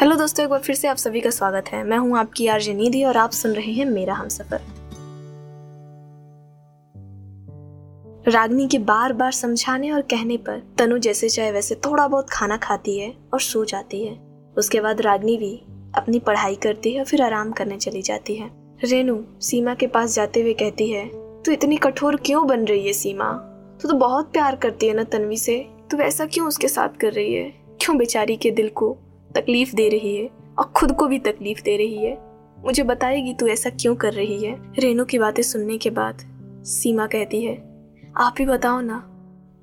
Hello दोस्तों, एक बार फिर से आप सभी का स्वागत है। मैं हूँ आपकी आरजे निधि और आप सुन रहे हैं मेरा हम सफ़र। रागनी के बार बार समझाने और कहने पर तनु जैसे चाहे वैसे थोड़ा बहुत खाना खाती है और सो जाती है। उसके बाद रागनी भी अपनी पढ़ाई करती है और फिर आराम करने चली जाती है। रेनू सीमा के पास जाते हुए कहती है, तू इतनी कठोर क्यों बन रही है सीमा? तू तो बहुत प्यार करती है ना तन्वी से। तू ऐसा क्यों उसके साथ कर रही है? क्यों बेचारी के दिल को तकलीफ़ दे रही है और खुद को भी तकलीफ़ दे रही है। मुझे बताएगी तू ऐसा क्यों कर रही है? रेनू की बातें सुनने के बाद सीमा कहती है, आप ही बताओ ना,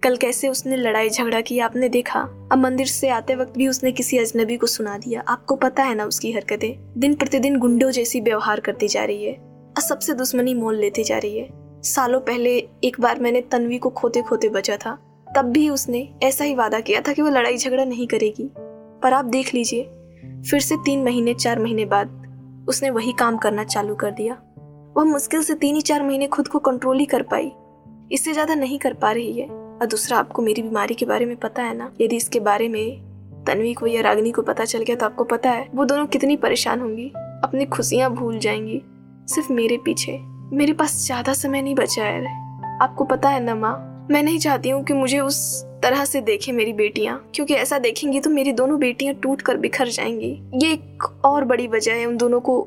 कल कैसे उसने लड़ाई झगड़ा किया आपने देखा? अब मंदिर से आते वक्त भी उसने किसी अजनबी को सुना दिया। आपको पता है ना उसकी हरकतें? दिन प्रतिदिन गुंडों जैसी व्यवहार करती जा रही है और सबसे दुश्मनी मोल लेती जा रही है। सालों पहले एक बार मैंने तन्वी को खोते खोते बचा था। तब भी उसने ऐसा ही वादा किया था कि वो लड़ाई झगड़ा नहीं करेगी। पर आप देख लीजिए, फिर से तीन महीने, चार महीने बाद उसने वही काम करना चालू कर दिया। वह मुश्किल से तीन ही चार महीने खुद को कंट्रोल ही कर पाई। इससे ज़्यादा नहीं कर पा रही है। और दूसरा, आपको मेरी बीमारी के बारे में पता है ना? यदि इसके बारे में तन्वी को या रागनी को पता चल गया तो आपको पता है, वो दोनों कितनी परेशान होंगी, अपनी खुशियाँ भूल जाएँगी। सिर्फ़ मेरे पीछे। मेरे पास ज़्यादा समय नहीं बचा है। आपको पता है ना माँ, मैं नहीं चाहती हूँ कि मुझे उस तरह से देखे मेरी बेटियाँ, क्योंकि ऐसा देखेंगी तो मेरी दोनों बेटियाँ टूट कर बिखर जाएँगी। ये एक और बड़ी वजह है उन दोनों को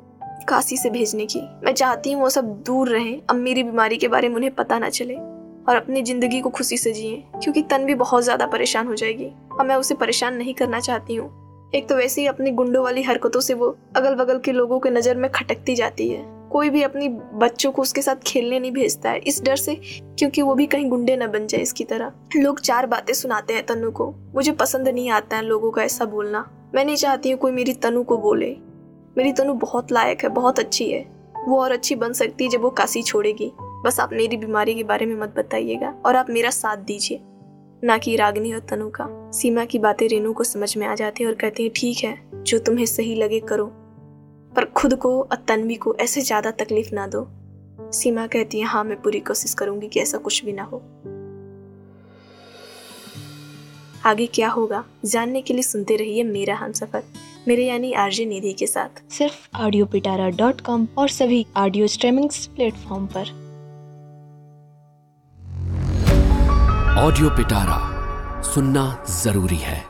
काशी से भेजने की। मैं चाहती हूँ वो सब दूर रहें, अब मेरी बीमारी के बारे में उन्हें पता ना चले, और अपनी ज़िंदगी को खुशी से जिए, क्योंकि तन भी बहुत ज़्यादा परेशान हो जाएगी, और मैं उसे परेशान नहीं करना चाहती हूँ। एक तो वैसे ही अपनी गुंडों वाली हरकतों से वो अगल बगल के लोगों के नज़र में खटकती जाती है। कोई भी अपनी बच्चों को उसके साथ खेलने नहीं भेजता है, इस डर से, क्योंकि वो भी कहीं गुंडे न बन जाए इसकी तरह। लोग चार बातें सुनाते हैं तनु को। मुझे पसंद नहीं आता है लोगों का ऐसा बोलना। मैं नहीं चाहती हूँ कोई मेरी तनु को बोले। मेरी तनु बहुत लायक है, बहुत अच्छी है। वो और अच्छी बन सकती है जब वो काशी छोड़ेगी। बस आप मेरी बीमारी के बारे में मत बताइएगा और आप मेरा साथ दीजिए। ना कि रागनी और तनु का। सीमा की बातें रेनू को समझ में आ जाती है और कहती है, ठीक है, जो तुम्हें सही लगे करो। पर खुद को और तन्वी को ऐसे ज़्यादा तकलीफ़ ना दो। सीमा कहती है हाँ मैं पूरी कोशिश करूँगी कि ऐसा कुछ भी ना हो। आगे क्या होगा? जानने के लिए सुनते रहिए मेरा हम सफ़र। मेरे यानी आरजे निधि के साथ। सिर्फ़ ऑडियो पिटारा डॉट कॉम और सभी ऑडियो स्ट्रीमिंग प्लेटफॉर्म पर। ऑडियो पिटारा सुनना ज़रूरी है।